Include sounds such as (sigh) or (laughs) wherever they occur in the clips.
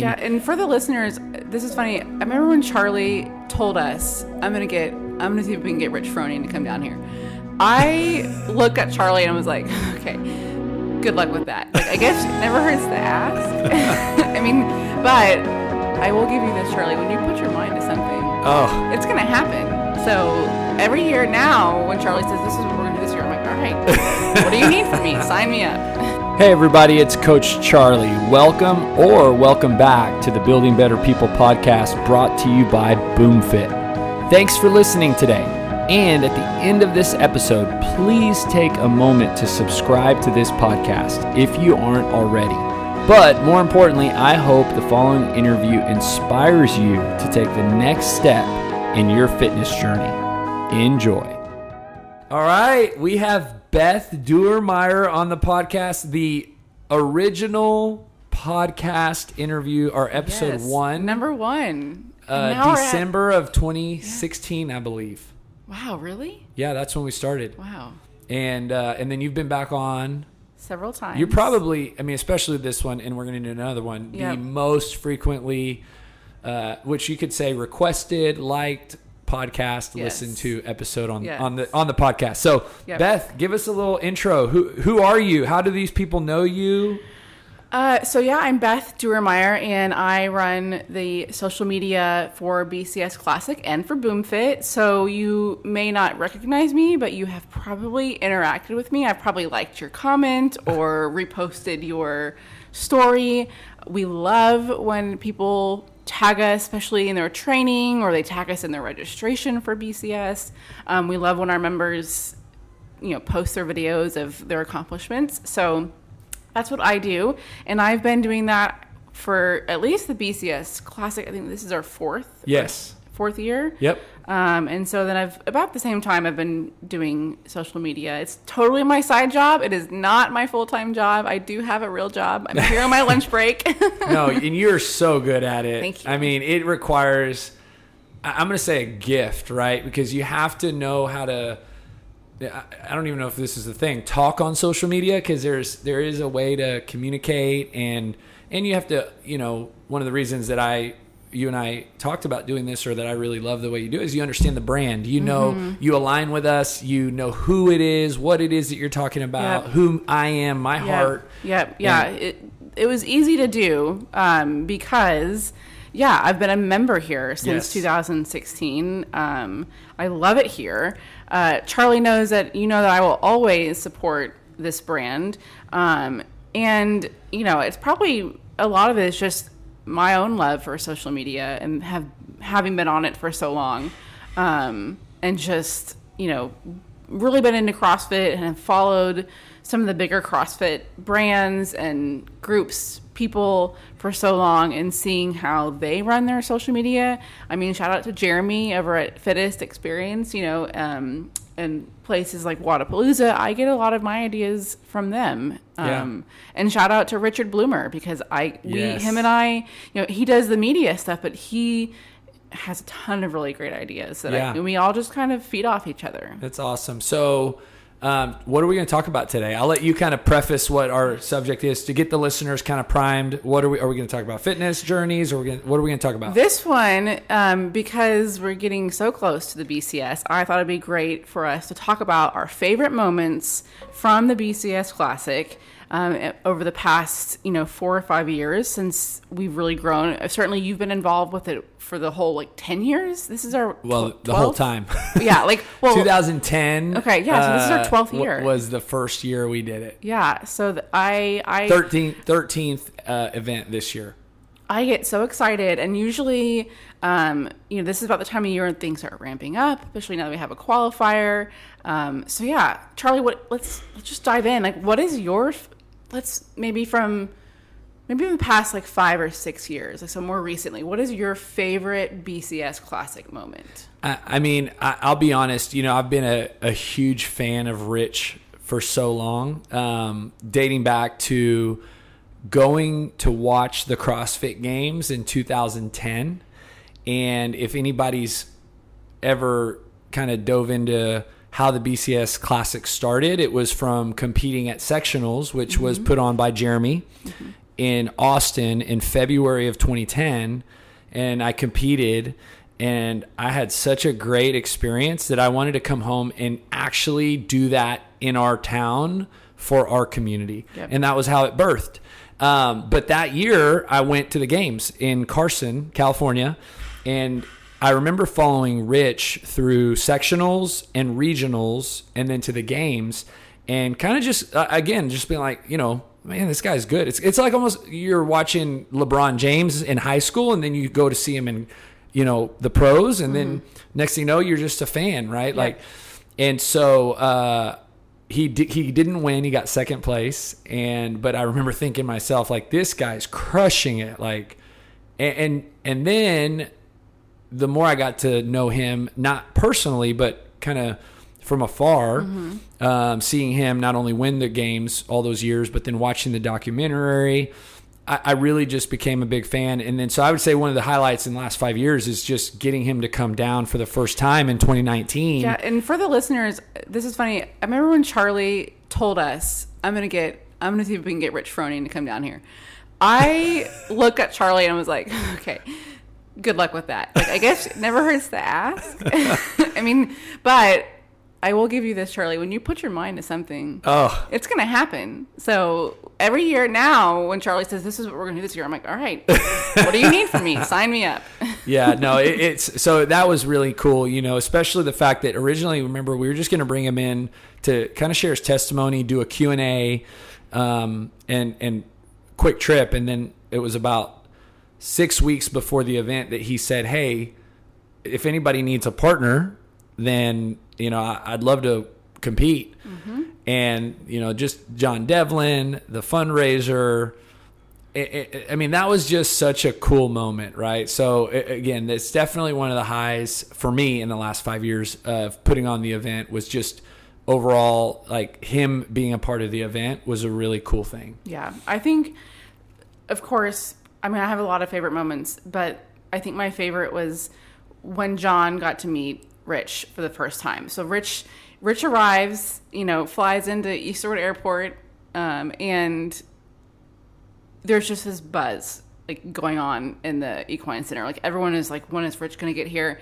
Yeah, and for the listeners, this is funny. I remember when Charlie told us, "I'm gonna get, I'm gonna see if we can get Rich Froning to come down here." I looked at Charlie and I was like, (laughs) "Okay, good luck with that." Like, I guess it never hurts to ask. (laughs) I mean, but I will give you this, Charlie. When you put your mind to something, Oh, it's gonna happen. So every year now, when Charlie says, "This is what we're gonna do this year," I'm like, "All right, what do you need from me? (laughs) Sign me up." Hey, everybody, it's Coach Charlie. Welcome or welcome back to the Building Better People podcast brought to you by BoomFit. Thanks for listening today. And at the end of this episode, please take a moment to subscribe to this podcast if you aren't already. But more importantly, I hope the following interview inspires you to take the next step in your fitness journey. Enjoy. All right, we have Beth Duermeyer on the podcast, the original podcast interview, or episode Yes, one, number one. uh, we're at- December of 2016, I believe. Wow, really? Yeah, that's when we started, Wow. and uh, and then you've been back on. Several times. You're probably, I mean, especially this one, and we're going to do another one. Yep. The most frequently, uh, which you could say, requested, liked podcast Yes. listen to episode on Yeah. on the on the podcast. So, Yep. Beth, give us a little intro. Who who are you? How do these people know you? Uh, so yeah, I'm Beth Duermeyer, and I run the social media for BCS Classic and for BoomFit. So you may not recognize me, but you have probably interacted with me. I've probably liked your comment (laughs) or reposted your story. We love when people tag us, especially in their training, or they tag us in their registration for BCS. Um, we love when our members, you know, post their videos of their accomplishments. So that's what I do, and I've been doing that for at least the BCS Classic. I think this is our fourth. Yes. Fourth year. Yep. Um, and so then I've about the same time I've been doing social media. It's totally my side job. It is not my full time job. I do have a real job. I'm here on my lunch (laughs) break. (laughs) No, and you're so good at it. Thank you. I mean, it requires. I'm going to say a gift, right? Because you have to know how to. I don't even know if this is the thing. Talk on social media because there's there is a way to communicate and and you have to you know one of the reasons that I you and I talked about doing this or that I really love the way you do it is you understand the brand. You know Mm-hmm. you align with us. You know who it is, what it is that you're talking about, Yep. who I am, my heart. Yep. Yeah. And- It it was easy to do um, because yeah, I've been a member here since Yes. 2016. Um, I love it here. Uh, Charlie knows that you know that I will always support this brand, um, and you know it's probably a lot of it is just my own love for social media and have having been on it for so long, um, and just you know really been into CrossFit and have followed some of the bigger CrossFit brands and groups, people for so long and seeing how they run their social media. I mean, shout out to Jeremy over at Fittest Experience, you know, um, and places like Wodapalooza. I get a lot of my ideas from them. Yeah. Um, and shout out to Richard Bloomer because I, we, Yes. him and I, you know, he does the media stuff, but he has a ton of really great ideas that Yeah. I, we all just kind of feed off each other. That's awesome. So, um, what are we going to talk about today? I'll let you kind of preface what our subject is to get the listeners kind of primed. What are we? Are we going to talk about fitness journeys, or what are we going to talk about? This one, um, because we're getting so close to the BCS, I thought it'd be great for us to talk about our favorite moments from the BCS Classic um, over the past, you know, four or five years since we've really grown. Uh, Certainly, you've been involved with it for the whole like ten years. This is our well, tw- the whole time. (laughs) Yeah, like well, 2010. Okay, yeah, so this is our uh, 12th wa- year. Was the first year we did it. yeah. So th- I I 13th 13th uh, event this year. I get so excited, and usually, um, you know, this is about the time of year when things start ramping up, especially now that we have a qualifier. Um, so yeah, Charlie, what? Let's let's just dive in. Like, what is your? Let's maybe from maybe in the past like five or six years, like so more recently. What is your favorite BCS Classic moment? I, I mean, I, I'll be honest. You know, I've been a, a huge fan of Rich for so long, um, dating back to going to watch the CrossFit Games in 2010. And if anybody's ever kind of dove into how the BCS Classic started, it was from competing at sectionals, which was put on by Jeremy. in Austin in February of 2010, and I competed. And I had such a great experience that I wanted to come home and actually do that in our town for our community. Yep. And that was how it birthed. Um, but that year, I went to the games in Carson, California, and I remember following Rich through sectionals and regionals, and then to the games, and kind of just uh, again just being like, you know, man, this guy's good. It's it's like almost you're watching LeBron James in high school, and then you go to see him in, you know, the pros, and then next thing you know, you're just a fan, right? Like, and so. uh he di- he didn't win. He got second place, and but I remember thinking myself like this guy's crushing it. Like, and and, and then the more I got to know him, not personally, but kind of from afar, um, seeing him not only win the games all those years, but then watching the documentary, I, I really just became a big fan. And then, so I would say one of the highlights in the last five years is just getting him to come down for the first time in 2019. Yeah, and for the listeners, this is funny. I remember when Charlie told us, "I'm gonna get, I'm gonna see if we can get Rich Froning to come down here." I looked at Charlie and I was like, (laughs) "Okay, good luck with that." Like, I guess it never hurts to ask. (laughs) I mean, but I will give you this, Charlie. When you put your mind to something, Oh, it's gonna happen. So every year now, when Charlie says, "This is what we're gonna do this year," I'm like, "All right, what do you need from me? (laughs) Sign me up." yeah, (laughs) no, it, it's so that was really cool, you know, especially the fact that originally, remember, we were just going to bring him in to kind of share his testimony, do a Q and A, um, and and quick trip, and then it was about six weeks before the event that he said, "Hey, if anybody needs a partner, then you know I, I'd love to compete." Mm-hmm. And you know, just John Devlin, the fundraiser. It, it, I mean, that was just such a cool moment, right? So again, it's definitely one of the highs for me in the last five years of putting on the event. Was just overall like him being a part of the event was a really cool thing. Yeah, I think, of course, I mean, I have a lot of favorite moments, but I think my favorite was when John got to meet Rich for the first time. So Rich, Rich arrives, you know, flies into Easterwood Airport, um, and there's just this buzz like going on in the equine center. Like everyone is like, when is Rich gonna get here?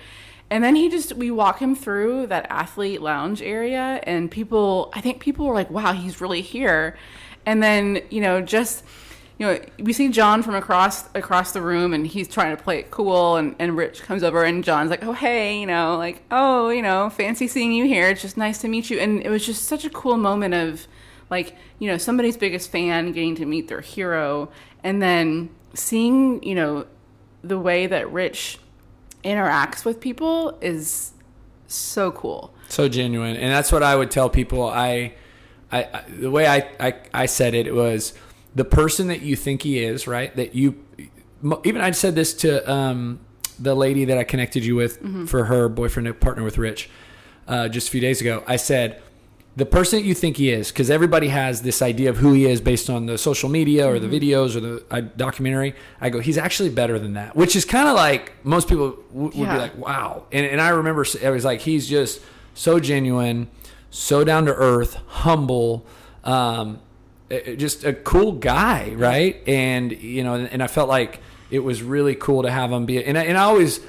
And then he just we walk him through that athlete lounge area, and people, I think people were like, wow, he's really here. And then you know just you know we see John from across across the room, and he's trying to play it cool, and and Rich comes over, and John's like, oh hey, you know, like oh you know, fancy seeing you here. It's just nice to meet you, and it was just such a cool moment of like you know somebody's biggest fan getting to meet their hero and then seeing you know the way that rich interacts with people is so cool. So genuine. And that's what i would tell people. I i, I the way I, I i said it was the person that you think he is right that you even i said this to um the lady that i connected you with for her boyfriend and partner with rich uh, just a few days ago i said the person that you think he is because everybody has this idea of who he is based on the social media or the videos or the uh, documentary. I go he's actually better than that which is kind of like most people w- would Yeah. be like wow. And, and i remember it was like he's just so genuine so down to earth humble um, just a cool guy right and you know and, i felt like it was really cool to have him be and I, and I always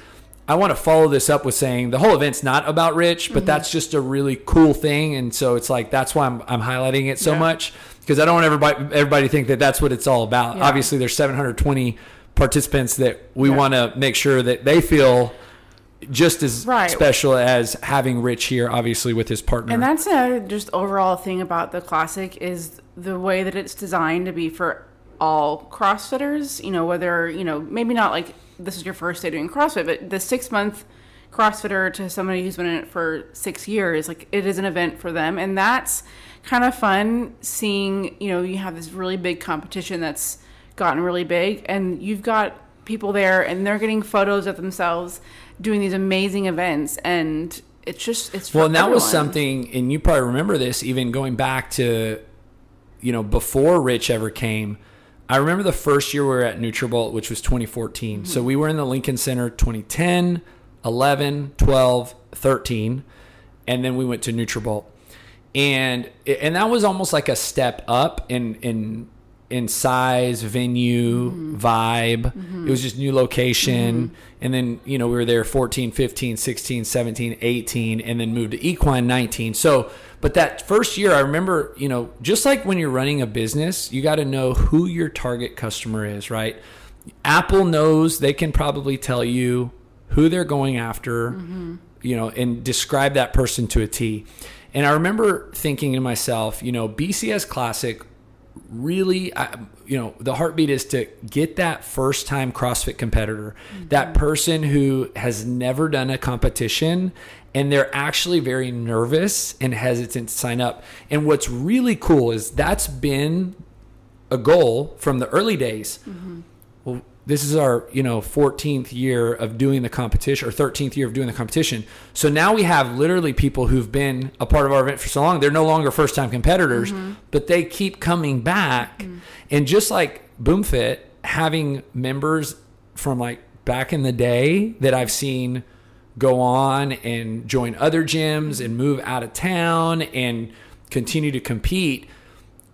I want to follow this up with saying the whole event's not about Rich, but mm-hmm. that's just a really cool thing, and so it's like that's why I'm, I'm highlighting it so Yeah. much because I don't want everybody everybody think that that's what it's all about. Yeah. Obviously, there's 720 participants that we Yeah. want to make sure that they feel just as Right. special as having Rich here, obviously with his partner. And that's a just overall thing about the classic is the way that it's designed to be for all CrossFitters. You know, whether you know maybe not like this is your first day doing CrossFit, but the six month CrossFitter to somebody who's been in it for six years, like it is an event for them, and that's kind of fun seeing. You know, you have this really big competition that's gotten really big, and you've got people there, and they're getting photos of themselves doing these amazing events, and it's just it's Well, and that was something, and you probably remember this even going back to, you know, before Rich ever came. I remember the first year we were at Nutrabolt, which was 2014. Mm-hmm. So we were in the Lincoln Center 2010, 11, 12, 13, and then we went to Nutrabolt. And and that was almost like a step up in in in size, venue, mm-hmm. vibe. Mm-hmm. It was just new location. Mm-hmm. And then, you know, we were there 14, 15, 16, 17, 18, and then moved to Equine 19. So, but that first year, I remember, you know, just like when you're running a business, you got to know who your target customer is, right? Apple knows they can probably tell you who they're going after, you know, and describe that person to a T. And I remember thinking to myself, you know, BCS Classic really, I, you know, the heartbeat is to get that first time CrossFit competitor, that mm-hmm. person who has never done a competition and they're actually very nervous and hesitant to sign up. And what's really cool is that's been a goal from the early days. Mm-hmm. Well, this is our you know 14th year of doing the competition or 13th year of doing the competition. So now we have literally people who've been a part of our event for so long. They're no longer first time competitors, mm-hmm. but they keep coming back. Mm. And just like BoomFit, having members from like back in the day that I've seen go on and join other gyms and move out of town and continue to compete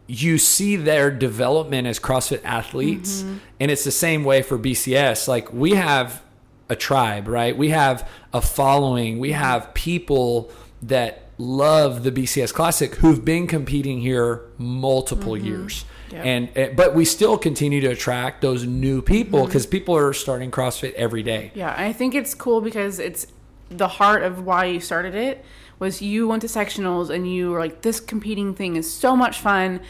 you see their development as CrossFit athletes. Mm-hmm. And it's the same way for BCS. Like we have a tribe, right? We have a following. We have people that love the BCS Classic who've been competing here multiple mm-hmm. years. Yeah. And eh, but we still continue to attract those new people mm-hmm. because people are starting CrossFit every day. Yeah, I think it's cool because it's the heart of why you started it was you went to sectionals and you were like, this competing thing is so much fun.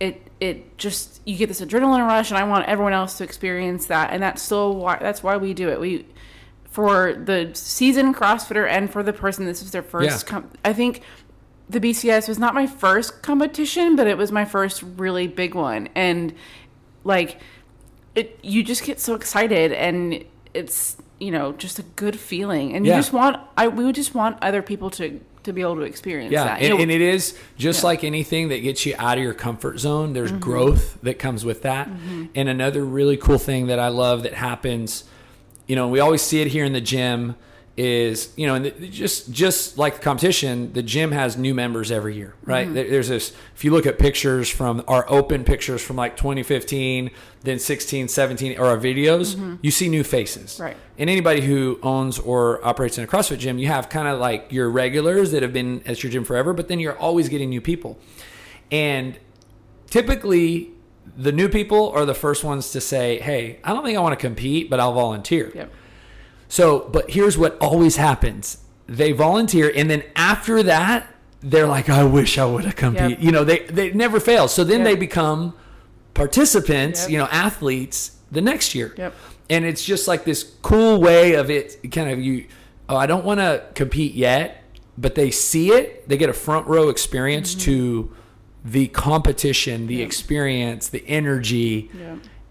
It it just you get this adrenaline rush, and I want everyone else to experience that. And that's still why that's why we do it. We for the seasoned CrossFitter and for the person this is their first. Yeah. Com- I think the BCS was not my first competition, but it was my first really big one, and like it you just get so excited and it's you know just a good feeling and you just want i we would just want other people to to be able to experience Yeah, that You and, know, and it is just Yeah. like anything that gets you out of your comfort zone. There's Mm-hmm. growth that comes with that. And another really cool thing that I love that happens, you know, we always see it here in the gym is you know and just just like the competition the gym has new members every year right Mm-hmm. There- there's this if you look at pictures from our open pictures from like 2015 then 16 17 or our videos you see new faces Mm-hmm. Right. and anybody who owns or operates in a CrossFit gym, you have kind of like your regulars that have been at your gym forever, but then you're always getting new people. And typically, the new people are the first ones to say, Hey, I don't think I want to compete, but I'll volunteer. Yep. So, but here's what always happens they volunteer, and then after that, they're like, I wish I would have competed. Yep. You know, they, they never fail. So then Yep. they become participants, Yep. you know, athletes the next year Yep. and it's just like this cool way of it kind of you oh i don't want to compete yet but they see it they get a front row experience Mm-hmm. to the competition the experience the energy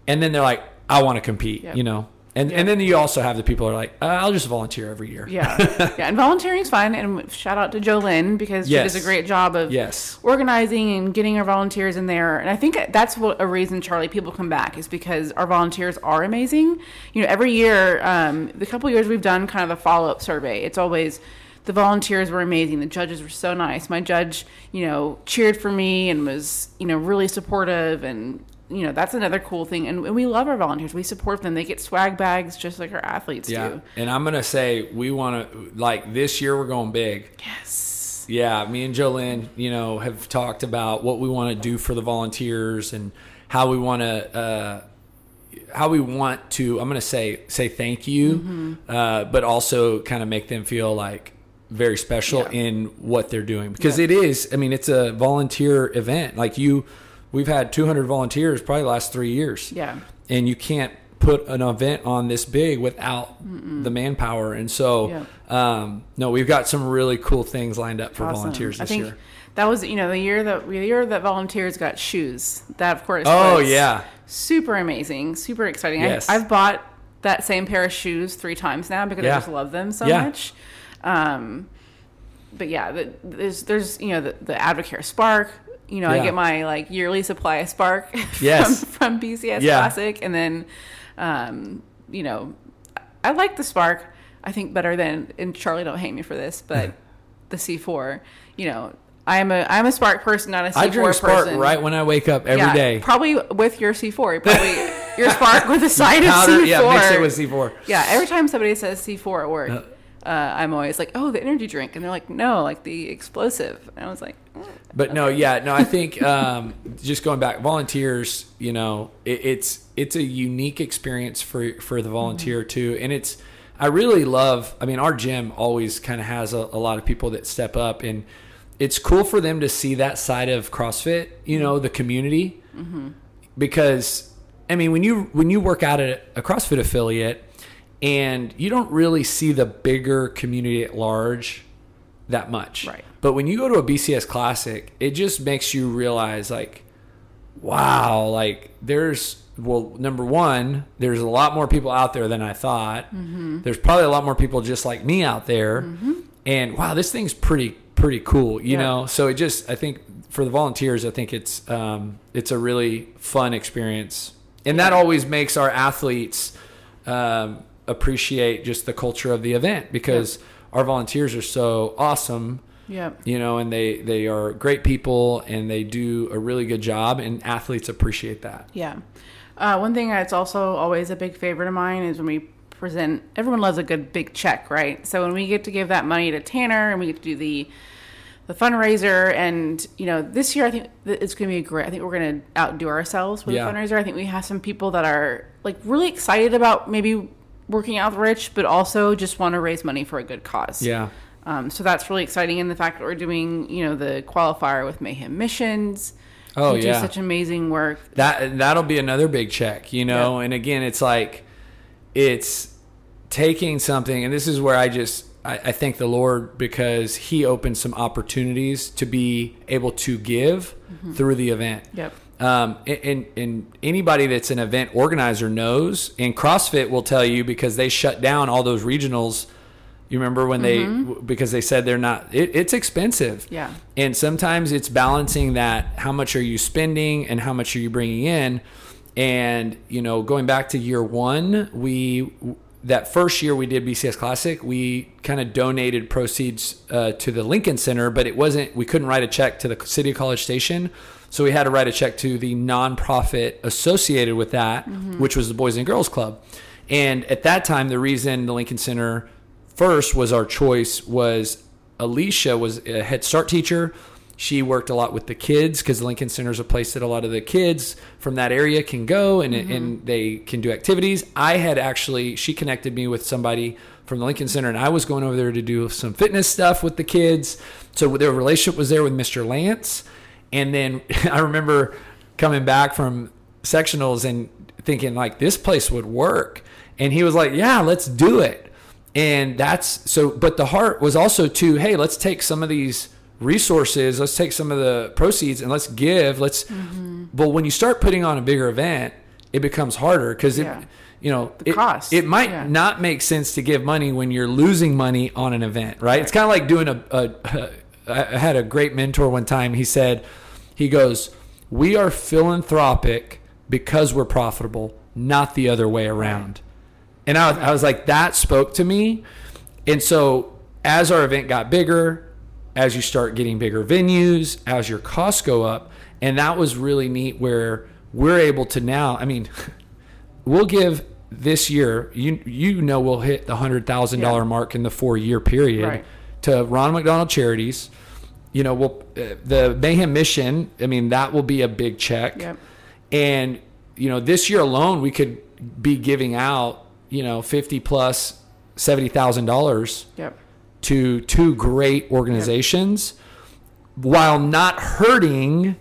and then they're like i want to compete you know and and then you also have the people who are like uh, i'll just volunteer every year yeah (laughs) yeah and volunteering is fun and shout out to jolynn because she does a great job of yes organizing and getting our volunteers in there. And I think that's what a reason Charlie people come back is because our volunteers are amazing. You know, every year, um, the couple years we've done kind of a follow up survey, it's always the volunteers were amazing. The judges were so nice. My judge, you know, cheered for me and was, you know, really supportive and you know that's another cool thing and, we love our volunteers we support them they get swag bags just like our athletes yeah do and i'm gonna say we want to like this year we're going big yes Yeah, me and Jolynn, you know, have talked about what we want to do for the volunteers and how we want to, uh, how we want to. I'm to say say thank you, Mm-hmm. uh, but also kind of make them feel like very special Yeah. in what they're doing because Yeah. it is. I mean, it's a volunteer event. Like you, we've had 200 volunteers probably the last three years yeah and you can't put an event on this big without the manpower. And so, um, no, we've got some really cool things lined up for Awesome. volunteers I this think year. That was you know the year that the year that volunteers got shoes. That of course. Oh yeah, super amazing, super exciting. Yes. I, I've bought that same pair of shoes three times now because Yeah. I just love them so Yeah. much. Um, but yeah, the, there's there's you know the, the Advocare Spark. You know, Yeah. I get my like yearly supply of Spark (laughs) Yes. from, from BCS Yeah. Classic, and then um, you know I like the Spark. I think better than and Charlie don't hate me for this, but (laughs) the C4. You know, I'm a I'm a Spark person, not a C4 I drink Spark person. right when I wake up every yeah, day. Probably with your C4. (laughs) Probably your Spark with a side of C4. yeah, mix it with C4. Yeah, every time somebody says C4 at work, uh, I'm always like, oh, the energy drink. And they're like, no, like the explosive. And I was like. But no, yeah, no. I think um, just going back, volunteers. You know, it, it's it's a unique experience for for the volunteer Mm-hmm. too, and it's. I really love. I mean, our gym always kind of has a, a lot of people that step up, and it's cool for them to see that side of CrossFit. You know, the community, because I mean, when you when you work out at a CrossFit affiliate, and you don't really see the bigger community at large that much, Right. But when you go to a BCS Classic, it just makes you realize, like, wow, like there's well, number one, there's a lot more people out there than I thought. There's probably a lot more people just like me out there, and wow, this thing's pretty pretty cool, you Yeah. know. So it just, I think, for the volunteers, I think it's um, it's a really fun experience, and that always makes our athletes um, appreciate just the culture of the event because our volunteers are so awesome yep. you know and they they are great people and they do a really good job and athletes appreciate that Yeah. Uh, one thing that's also always a big favorite of mine is when we present, everyone loves a good big check, right? So when we get to give that money to Tanner and we get to do the the fundraiser and you know this year i think it's going to be great i think we're going to outdo ourselves with Yeah. the fundraiser i think we have some people that are like really excited about maybe working out with rich but also just want to raise money for a good cause yeah um, so that's really exciting and the fact that we're doing you know the qualifier with mayhem missions. Oh, who do such amazing work. That that'll be another big check you know? And again it's like it's taking something and this is where i just I, I thank the lord because he opened some opportunities to be able to give through the event. Yep. um, and, and anybody that's an event organizer knows and crossfit will tell you because they shut down all those regionals you remember when they because they said they're not it, it's expensive. Yeah. and sometimes it's balancing that how much are you spending and how much are you bringing in. And you know going back to year one we that first year we did bcs classic we kind of donated proceeds uh, to the lincoln center but it wasn't we couldn't write a check to the city of college station. So we had to write a check to the nonprofit associated with that which was the boys and girls club. And at that time the reason the lincoln center first was our choice was Alicia was a Head Start teacher. She worked a lot with the kids because the Lincoln Center is a place that a lot of the kids from that area can go and, and mm-hmm. they can do activities. I had actually, she connected me with somebody from the Lincoln Center and I was going over there to do some fitness stuff with the kids. So their relationship was there with Mr. Lance. And then (laughs) I remember coming back from sectionals and thinking like this place would work. And he was like, yeah, let's do it and that's so but the heart was also to hey let's take some of these resources let's take some of the proceeds and let's give let's mm-hmm. but when you start putting on a bigger event it becomes harder because Yeah. it you know The it, cost, it might yeah. not make sense to give money when you're losing money on an event right, it's kind of like doing a, a, I had a great mentor one time. He said he goes we are philanthropic because we're profitable not the other way around and I was, I was like, that spoke to me. And so as our event got bigger, as you start getting bigger venues, as your costs go up, and that was really neat where we're able to now, I mean, (laughs) we'll give this year, you you know we'll hit the hundred thousand dollar Yeah. mark in the four year period Right. to Ron McDonald Charities. You know, we'll uh, the Mayhem Mission. I mean, that will be a big check. Yep. And you know, this year alone, we could be giving out you know fifty plus seventy thousand dollars Yep. to two great organizations, while not hurting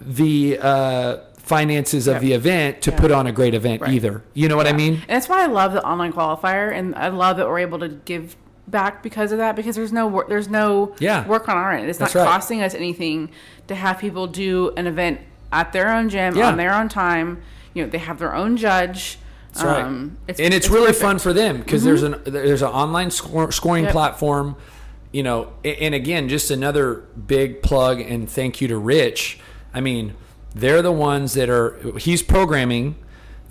the uh, finances of Yep. the event to Yeah. put on a great event Right. either. You know what I mean? And that's why I love the online qualifier, and I love that we're able to give back because of that. Because there's no work, there's no Yeah. work on our end. It's That's not right. costing us anything to have people do an event at their own gym Yeah. on their own time. You know, they have their own judge. That's right. Um, and it's, really fun perfect. Mm-hmm. for them because there's an there's an online score, scoring Yep. platform. You know, and again, just another big plug and thank you to Rich. I mean, they're the ones that are he's programming.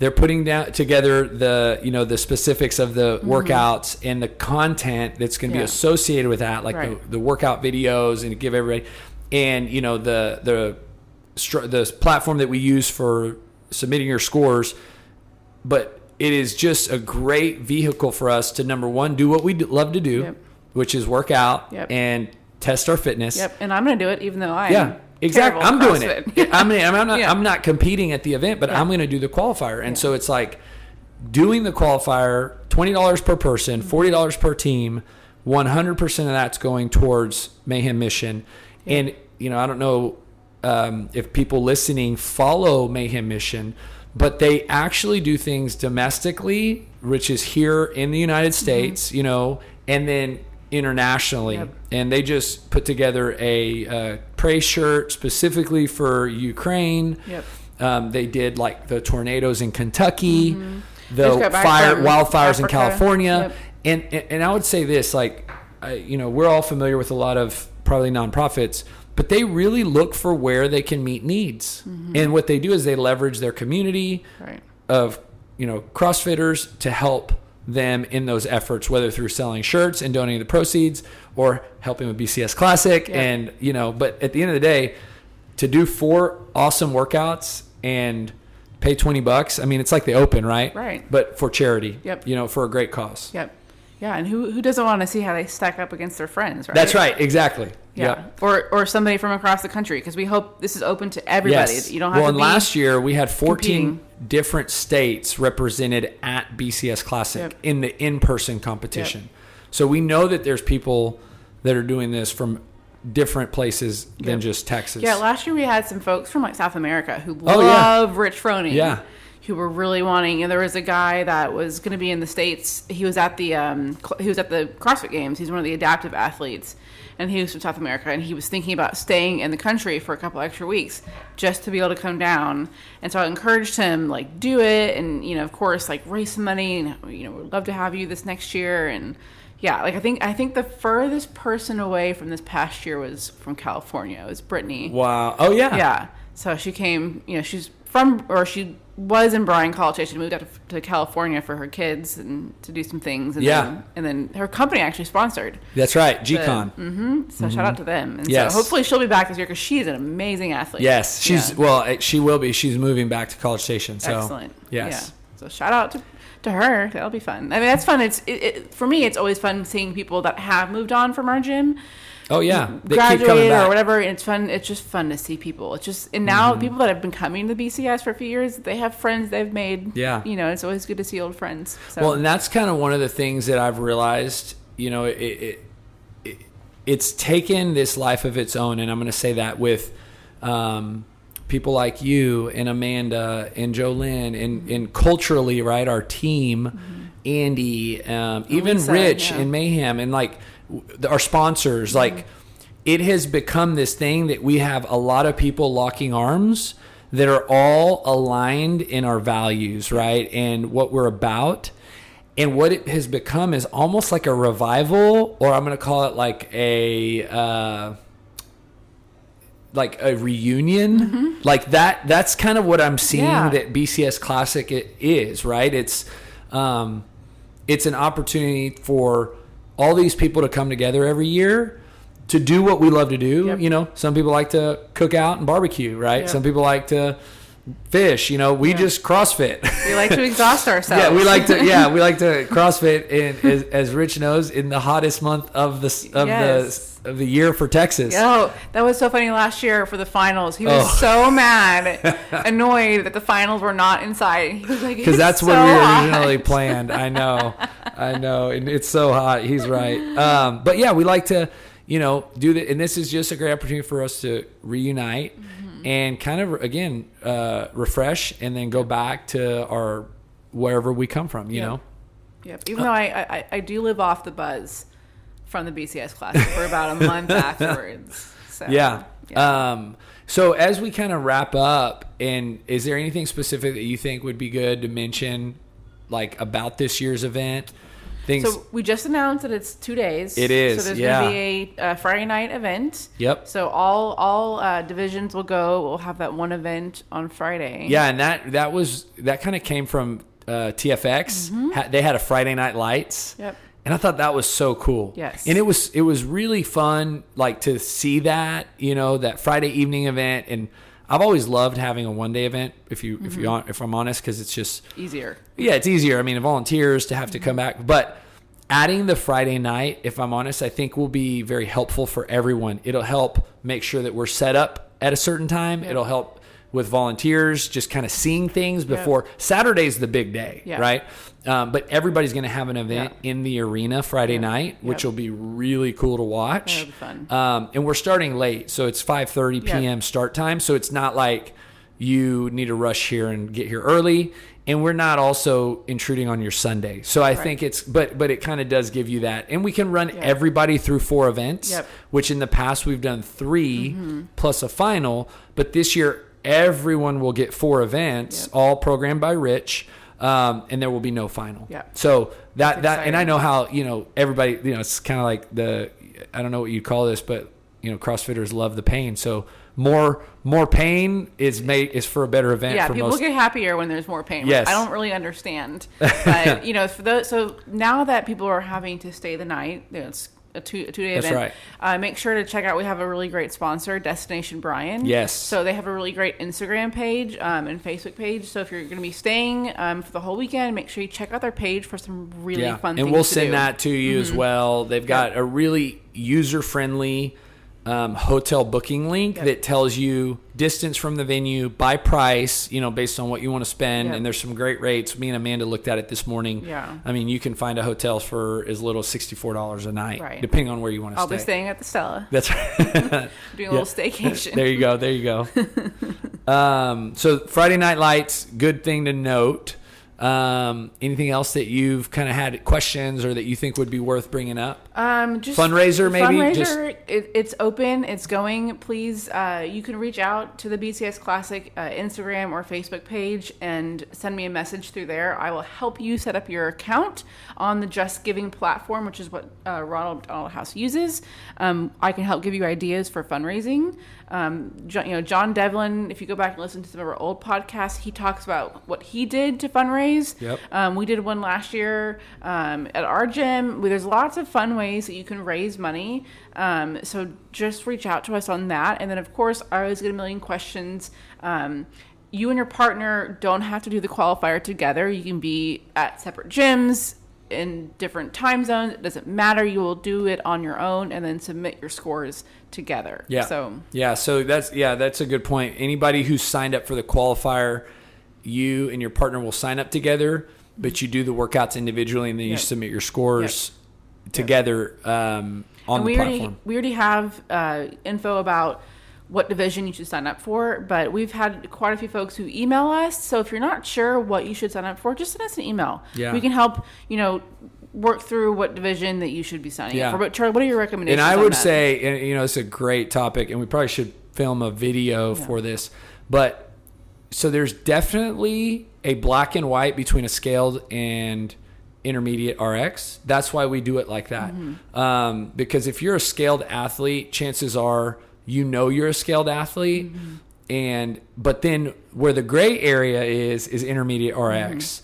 They're putting down together the you know the specifics of the workouts and the content that's going to be Mm-hmm. Associated with that, like Right. the, the workout videos and give everybody. and you know the the the platform that we use for submitting your scores, but it is just a great vehicle for us to number one do what we love to do, Yep. which is work out Yep. and test our fitness. Yep. And I'm going to do it even though I Yeah, exactly. I'm doing it. I mean, I'm not. (laughs) Yeah. I'm not competing at the event, but I'm going to do the qualifier, and so it's like doing the qualifier. Twenty dollars per person, Mm-hmm. forty dollars per team. One hundred percent of that's going towards Mayhem Mission, and you know I don't know um, if people listening follow Mayhem Mission, but they actually do things domestically, which is here in the United States, you know, and then internationally. Yep. And they just put together a uh, praise shirt specifically for Ukraine. Yep. Um, they did like the tornadoes in Kentucky, the got back fire wildfires in California, Yep. and, and and I would say this like, I, you know, we're all familiar with a lot of probably nonprofits, but they really look for where they can meet needs, mm-hmm. and what they do is they leverage their community Right. of you know CrossFitters to help them in those efforts, whether through selling shirts and donating the proceeds or helping with BCS Classic, Yeah. and you know. But at the end of the day, to do four awesome workouts and pay twenty bucks, I mean, it's like the Open, right? Right. But for charity, Yep. You know, for a great cause. Yep. Yeah. And who, who doesn't want to see how they stack up against their friends, right? That's right, exactly. Yeah. Yep. Or, or somebody from across the country because we hope this is open to everybody. Yes. You don't have well, to and last year we had 14 competing. different states represented at BCS Classic Yep. in the in-person competition. So we know that there's people that are doing this from different places than just Texas. Yeah, last year we had some folks from like South America who Oh, yeah. love Rich Froning. Yeah. Who were really wanting, and there was a guy that was going to be in the states. He was at the um, cl- he was at the CrossFit Games. He's one of the adaptive athletes, and he was from South America. And he was thinking about staying in the country for a couple extra weeks just to be able to come down. And so I encouraged him like do it, and you know, of course, like raise some money, and you know, we'd love to have you this next year. And yeah, like I think I think the furthest person away from this past year was from California. It was Brittany Wow. Oh yeah. yeah. So she came, you know, she's from, or she was in Bryan College. She moved out to, to California for her kids and to do some things. And Yeah. Then, and then her company actually sponsored. That's right. GCon. hmm So shout out to them. And Yes. so hopefully she'll be back this year because she's an amazing athlete. Yes, she's Yeah. well. eh, She will be. She's moving back to College Station. So excellent. Yes. Yeah. So shout out to, to her. That'll be fun. I mean, that's fun. It's it, it, for me. It's always fun seeing people that have moved on from our gym Oh yeah. They keep coming graduated back. or whatever. And it's fun. It's just fun to see people. It's just and Mm-hmm. now people that have been coming to BCS for a few years, they have friends they've made. Yeah. you know, it's always good to see old friends. So. Well, and that's kind of one of the things that I've realized. You know, it, it, it it's taken this life of its own, and I'm going to say that with um, people like you and Amanda and Jolynn, and and culturally, right, our team, Andy, um, even Lisa, Rich yeah. and Mayhem, and like our sponsors, like. It has become this thing that we have a lot of people locking arms that are all aligned in our values, right? And what we're about. And what it has become is almost like a revival, or I'm going to call it like a. Uh, like a reunion like that that's kind of what i'm seeing Yeah. that bcs classic is right it's um it's an opportunity for all these people to come together every year to do what we love to do Yep. you know some people like to cook out and barbecue right some people like to fish you know we Yeah. just crossfit we like to exhaust (laughs) ourselves. yeah we like to yeah (laughs) we like to crossfit in as, as rich knows in the hottest month of the of Yes. the of the year for texas Oh, that was so funny last year for the finals. He was Oh. so (laughs) mad, annoyed that the finals were not inside. He was like, because that's so what we hot." originally (laughs) planned. I know, I know, and it's so hot. He's right. Um, but yeah, we like to, you know, do that, and this is just a great opportunity for us to reunite Mm-hmm. and kind of again uh, refresh, and then go back to our wherever we come from. You Yeah. know, Yep. Even though I, I I do live off the buzz from the BCS class for about a month (laughs) afterwards. So, yeah. yeah. Um, so as we kind of wrap up, and is there anything specific that you think would be good to mention, like about this year's event? Things. So we just announced that it's two days. It is, So there's yeah. going to be a, uh Friday night event. Yep. So all all uh, divisions will go. We'll have that one event on Friday. Yeah, and that that was that kind of came from uh, TFX. Ha- they had a Friday Night Lights, Yep. And I thought that was so cool. Yes. And it was it was really fun like to see that, you know, that Friday evening event and I've always loved having a one day event if you if you Mm-hmm. if I'm honest cuz it's just Easier. yeah, it's easier. I mean, volunteers to have to come back, but adding the Friday night, if I'm honest, I think will be very helpful for everyone. It'll help make sure that we're set up at a certain time. It'll help with volunteers just kind of seeing things before Saturday's the big day, Yeah. right? Um, but everybody's going to have an event Yeah. in the arena Friday night, which Yep. will be really cool to watch. Fun. Um, and we're starting late, so it's 5:30 Yeah. p.m. start time. So it's not like you need to rush here and get here early. And we're not also intruding on your Sunday. So I think it's, but but it kind of does give you that, and we can run everybody through four events, Yep. which in the past we've done 3 plus a final. But this year everyone will get four events, Yep. all programmed by Rich. Um, and there will be no final. Yeah. So that That's that and I know how you know everybody you know it's kind of like the I don't know what you'd call this, but you know CrossFitters love the pain. So more more pain is made is for a better event. Yeah, for people most. get happier when there's more pain. Yes. I don't really understand, (laughs) but you know, for those, so now that people are having to stay the night, you know, it's a two a two day That's event. right. Uh, make sure to check out. We have a really great sponsor, Destination Bryan. Yes. So they have a really great Instagram page um, and Facebook page. So if you're going to be staying um, for the whole weekend, make sure you check out their page for some really yeah, fun. and we'll send do. that to you as well. They've got a really user friendly um, hotel booking link Yep. that tells you distance from the venue by price, you know, based on what you want to spend. Yep. And there's some great rates. Me and Amanda looked at it this morning. Yeah. I mean, you can find a hotel for as little as $64 a night, Right. depending on where you want to I'll stay. be staying at the Stella, (laughs) That's right. (laughs) doing a little (laughs) staycation. there you go. There you go. um, so Friday Night Lights, good thing to note. Um, anything else that you've kind of had questions or that you think would be worth bringing up? Um, just Fundraiser, maybe? Fundraiser. Just- it, it's open. It's going. Please, uh, you can reach out to the BCS Classic uh, Instagram or Facebook page and send me a message through there. I will help you set up your account on the Just Giving platform, which is what uh, Ronald McDonald House uses. Um, I can help give you ideas for fundraising. Um, John, you know, John Devlin. If you go back and listen to some of our old podcasts, he talks about what he did to fundraise. Yep. Um, we did one last year um, at our gym. There's lots of fun ways that you can raise money. Um, so just reach out to us on that. And then, of course, I always get a million questions. Um, you and your partner don't have to do the qualifier together. You can be at separate gyms in different time zones. It doesn't matter. You will do it on your own and then submit your scores together. Yeah. So yeah, so that's yeah, that's a good point. Anybody who's signed up for the qualifier, you and your partner will sign up together, but you do the workouts individually, and then you submit your scores together um, on and the we platform. already we already have uh, info about what division you should sign up for but we've had quite a few folks who email us so if you're not sure what you should sign up for just send us an email Yeah. we can help you know work through what division that you should be signing Yeah. up for but charlie what are your recommendations and I would that? say, and, you know, it's a great topic, and we probably should film a video for this. But so there's definitely a black and white between a scaled and intermediate RX. That's why we do it like that. Mm-hmm. Um, because if you're a scaled athlete, chances are you know you're a scaled athlete. Mm-hmm. And but then where the gray area is is intermediate RX.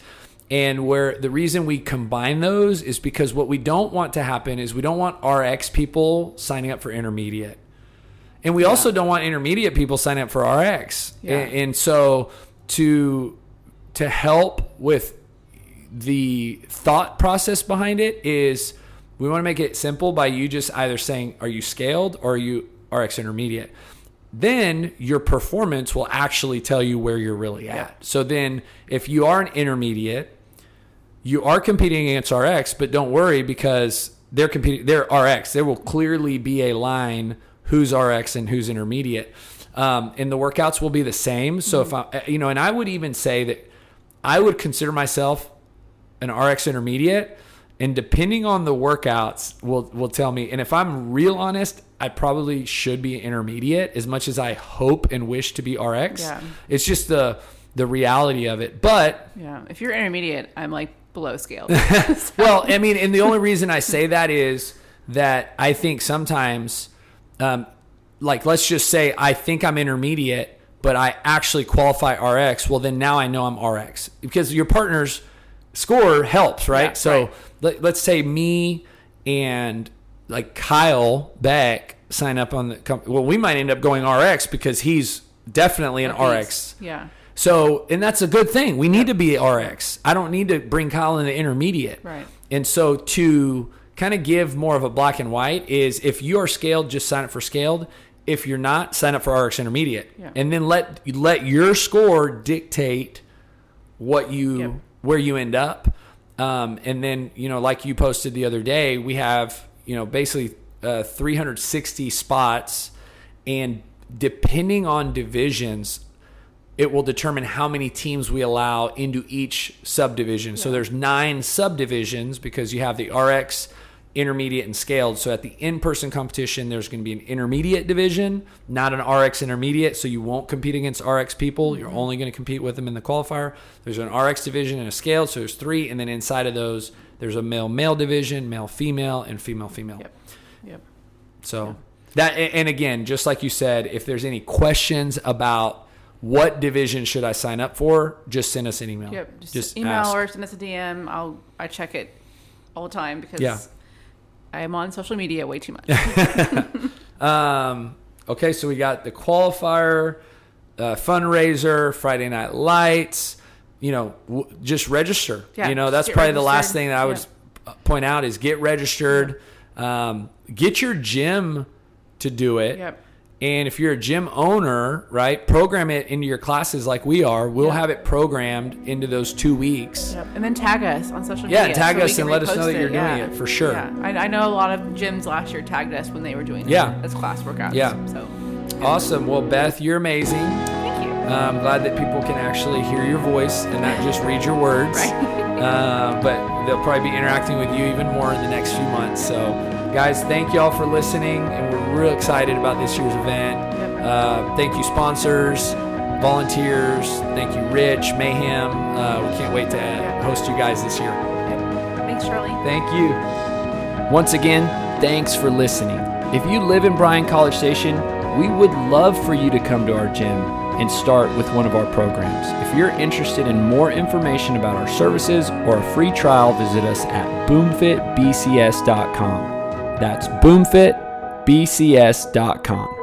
And where the reason we combine those is because what we don't want to happen is we don't want RX people signing up for intermediate. And we also don't want intermediate people signing up for RX. Yeah. And, and so to to help with the thought process behind it is we want to make it simple by you just either saying are you scaled or are you RX intermediate. Then your performance will actually tell you where you're really at. Yeah. So then if you are an intermediate, you are competing against RX, but don't worry because they're competing. They're RX. There will clearly be a line who's RX and who's intermediate, um, and the workouts will be the same. So if I, you know, and I would even say that I would consider myself an RX intermediate, and depending on the workouts, will will tell me. And if I'm real honest, I probably should be intermediate as much as I hope and wish to be RX. Yeah. It's just the the reality of it, but yeah if you're intermediate i'm like below scale (laughs) (laughs) well, I mean, and the only reason I say that is that I think sometimes, um, like, let's just say I think I'm intermediate, but I actually qualify RX. Well, then now I know I'm RX because your partner's score helps, right? Yeah, so right. Let, let's say me and like Kyle Beck sign up on the company. Well, we might end up going RX because he's definitely an RX. Yeah. So, and that's a good thing. We need to be RX. I don't need to bring Kyle into intermediate. Right. And so to kind of give more of a black and white is if you are scaled, just sign up for scaled. If you're not, sign up for RX intermediate. Yeah. And then let let your score dictate what you Yep. Where you end up. Um, and then you know, like you posted the other day, we have you know basically uh, 360 spots, and depending on divisions, it will determine how many teams we allow into each subdivision. So there's nine subdivisions because you have the RX, intermediate, and scaled. So at the in-person competition, there's going to be an intermediate division, not an RX intermediate. So you won't compete against RX people. You're mm-hmm. only going to compete with them in the qualifier. There's an RX division and a scaled. So there's three, and then inside of those, there's a male male division, male female, and female female. Yep. Yep. So that and again, just like you said, if there's any questions about what division should I sign up for, just send us an email. Yep. Just, email ask. or send us a DM. I'll I check it all the time because Yeah. I am on social media way too much. (laughs) (laughs) Um, okay, so we got the qualifier, uh, fundraiser, Friday Night Lights. You know, w- just register. Yeah, you know, that's probably the last thing that I would Yeah. point out is get registered. Um, get your gym to do it. Yep. And if you're a gym owner, right, program it into your classes like we are. We'll Yeah. have it programmed into those two weeks. Yep. And then tag us on social Yeah, media. Yeah, tag so us and let us know that you're doing Yeah. it, for sure. Yeah. I, I know a lot of gyms last year tagged us when they were doing Yeah. as class workouts. Yeah. So Awesome. Well, Beth, you're amazing. thank you. I'm glad that people can actually hear your voice and not just read your words. (laughs) Right. Uh, but they'll probably be interacting with you even more in the next few months. So, guys, thank you all for listening, and we're real excited about this year's event. Yep. Uh, thank you, sponsors, volunteers. Thank you, Rich, Mayhem. Uh, we can't wait to host you guys this year. Yep. Thanks, Charlie. Thank you. Once again, thanks for listening. If you live in Bryan College Station, we would love for you to come to our gym and start with one of our programs. If you're interested in more information about our services or a free trial, visit us at boomfitbcs.com. That's boomfitbcs.com.